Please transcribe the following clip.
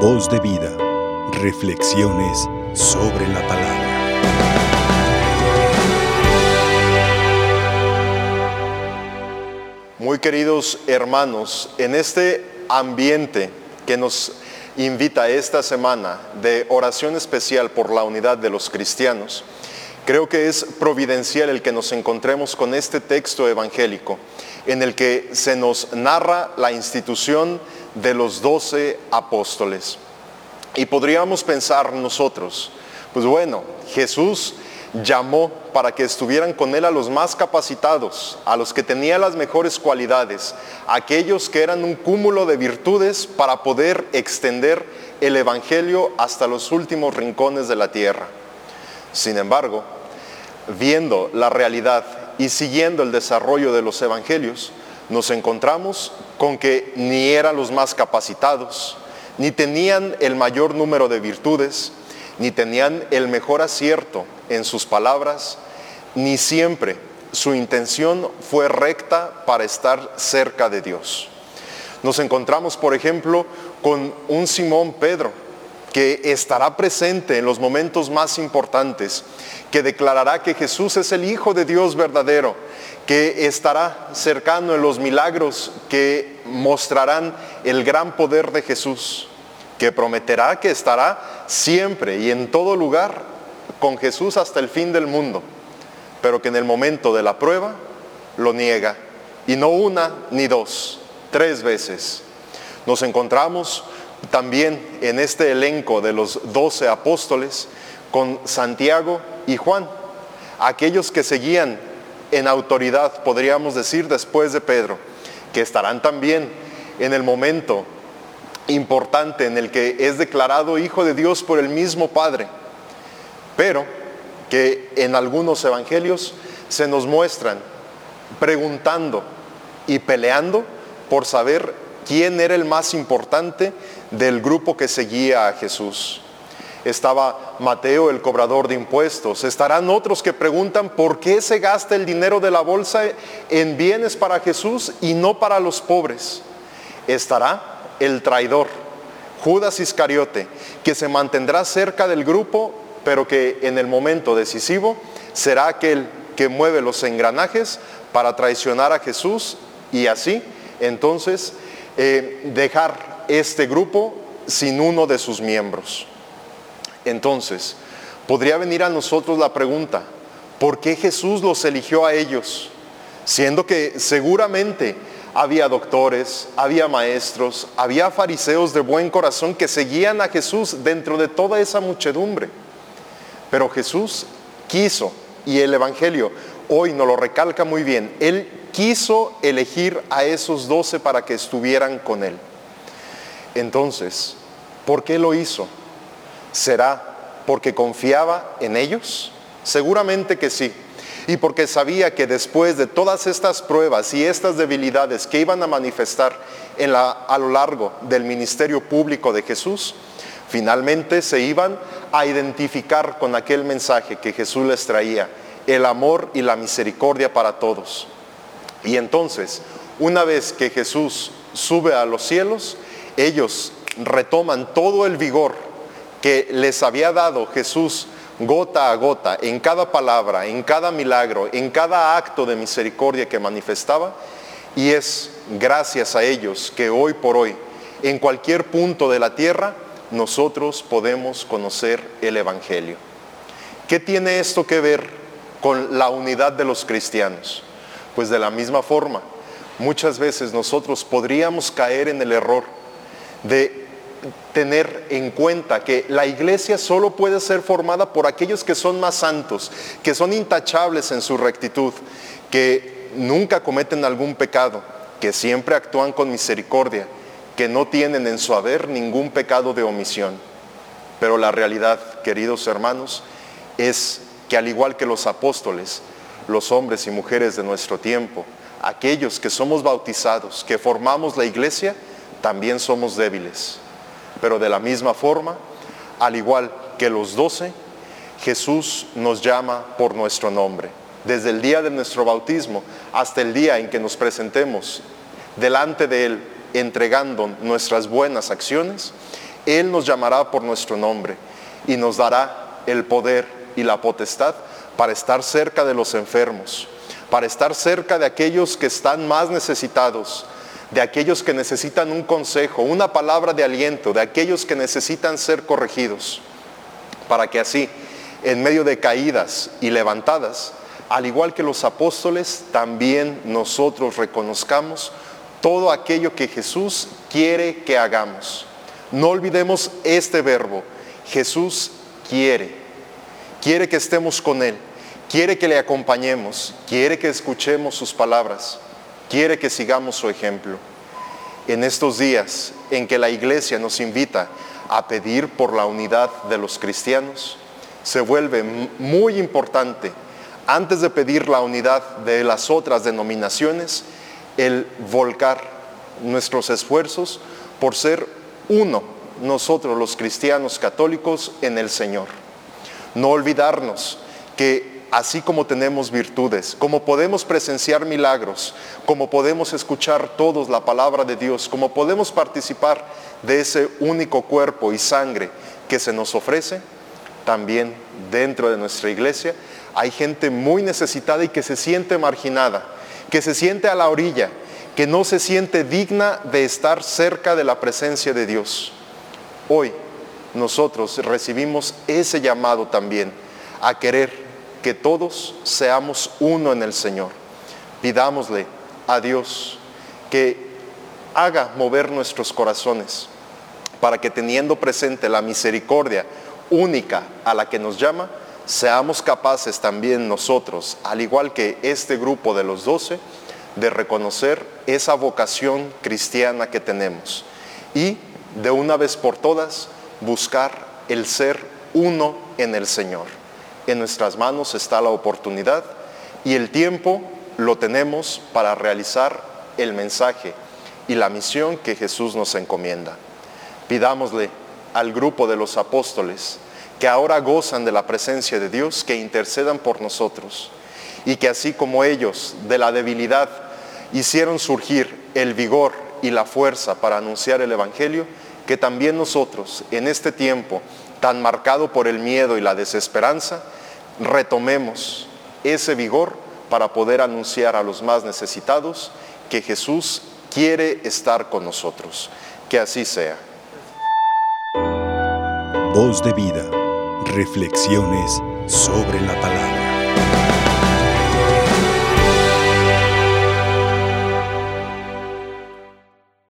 Voz de vida. Reflexiones sobre la palabra. Muy queridos hermanos, en este ambiente que nos invita esta semana de oración especial por la unidad de los cristianos, creo que es providencial el que nos encontremos con este texto evangélico en el que se nos narra la institución de los doce apóstoles. Y podríamos pensar nosotros, pues bueno, Jesús llamó para que estuvieran con él a los más capacitados, a los que tenían las mejores cualidades, aquellos que eran un cúmulo de virtudes para poder extender el Evangelio hasta los últimos rincones de la tierra. Sin embargo, viendo la realidad y siguiendo el desarrollo de los Evangelios, nos encontramos con que ni eran los más capacitados, ni tenían el mayor número de virtudes, ni tenían el mejor acierto en sus palabras, ni siempre su intención fue recta para estar cerca de Dios. Nos encontramos, por ejemplo, con un Simón Pedro, que estará presente en los momentos más importantes, que declarará que Jesús es el Hijo de Dios verdadero, que estará cercano en los milagros que mostrarán el gran poder de Jesús, que prometerá que estará siempre y en todo lugar con Jesús hasta el fin del mundo, pero que en el momento de la prueba lo niega, y no una ni dos, tres veces. Nos encontramos también en este elenco de los doce apóstoles con Santiago y Juan, aquellos que seguían en autoridad, podríamos decir, después de Pedro, que estarán también en el momento importante en el que es declarado Hijo de Dios por el mismo Padre, pero que en algunos evangelios se nos muestran preguntando y peleando por saber quién era el más importante del grupo que seguía a Jesús estaba Mateo, el cobrador de impuestos. Estarán otros que preguntan por qué se gasta el dinero de la bolsa en bienes para Jesús y no para los pobres. Estará el traidor, Judas Iscariote, que se mantendrá cerca del grupo, pero que en el momento decisivo será aquel que mueve los engranajes para traicionar a Jesús y así entonces eh, dejar este grupo sin uno de sus miembros. Entonces, podría venir a nosotros la pregunta, ¿por qué Jesús los eligió a ellos? Siendo que seguramente había doctores, había maestros, había fariseos de buen corazón que seguían a Jesús dentro de toda esa muchedumbre. Pero Jesús quiso, y el Evangelio hoy nos lo recalca muy bien, Él quiso elegir a esos doce para que estuvieran con Él. Entonces, ¿por qué lo hizo? ¿Será porque confiaba en ellos? Seguramente que sí. Y porque sabía que después de todas estas pruebas y estas debilidades que iban a manifestar a lo largo del ministerio público de Jesús, finalmente se iban a identificar con aquel mensaje que Jesús les traía, el amor y la misericordia para todos. Y entonces, una vez que Jesús sube a los cielos, ellos retoman todo el vigor que les había dado Jesús gota a gota, en cada palabra, en cada milagro, en cada acto de misericordia que manifestaba. Y es gracias a ellos que hoy por hoy, en cualquier punto de la tierra, nosotros podemos conocer el Evangelio. ¿Qué tiene esto que ver con la unidad de los cristianos? Pues de la misma forma, muchas veces nosotros podríamos caer en el error de tener en cuenta que la iglesia solo puede ser formada por aquellos que son más santos, que son intachables en su rectitud, que nunca cometen algún pecado, que siempre actúan con misericordia, que no tienen en su haber ningún pecado de omisión. Pero la realidad, queridos hermanos, es que al igual que los apóstoles, los hombres y mujeres de nuestro tiempo, aquellos que somos bautizados, que formamos la iglesia, también somos débiles pero de la misma forma, al igual que los doce, Jesús nos llama por nuestro nombre. Desde el día de nuestro bautismo hasta el día en que nos presentemos delante de Él entregando nuestras buenas acciones, Él nos llamará por nuestro nombre y nos dará el poder y la potestad para estar cerca de los enfermos, para estar cerca de aquellos que están más necesitados, de aquellos que necesitan un consejo, una palabra de aliento, de aquellos que necesitan ser corregidos, para que así, en medio de caídas y levantadas, al igual que los apóstoles, también nosotros reconozcamos todo aquello que Jesús quiere que hagamos. No olvidemos este verbo. Jesús quiere. Quiere que estemos con Él. Quiere que le acompañemos. Quiere que escuchemos sus palabras. Quiere que sigamos su ejemplo. En estos días en que la iglesia nos invita a pedir por la unidad de los cristianos, se vuelve muy importante, antes de pedir la unidad de las otras denominaciones, el volcar nuestros esfuerzos por ser uno, nosotros los cristianos católicos, en el Señor. No olvidarnos que así como tenemos virtudes, como podemos presenciar milagros, como podemos escuchar todos la palabra de Dios, como podemos participar de ese único cuerpo y sangre que se nos ofrece, también dentro de nuestra iglesia hay gente muy necesitada y que se siente marginada, que se siente a la orilla, que no se siente digna de estar cerca de la presencia de Dios. Hoy nosotros recibimos ese llamado también a querer que todos seamos uno en el Señor. Pidámosle a Dios que haga mover nuestros corazones para que teniendo presente la misericordia única a la que nos llama, seamos capaces también nosotros, al igual que este grupo de los doce, de reconocer esa vocación cristiana que tenemos y de una vez por todas buscar el ser uno en el Señor. En nuestras manos está la oportunidad y el tiempo lo tenemos para realizar el mensaje y la misión que Jesús nos encomienda. Pidámosle al grupo de los apóstoles que ahora gozan de la presencia de Dios, que intercedan por nosotros y que así como ellos de la debilidad hicieron surgir el vigor y la fuerza para anunciar el Evangelio, que también nosotros en este tiempo tan marcado por el miedo y la desesperanza, retomemos ese vigor para poder anunciar a los más necesitados que Jesús quiere estar con nosotros. Que así sea. Voz de vida. Reflexiones sobre la palabra.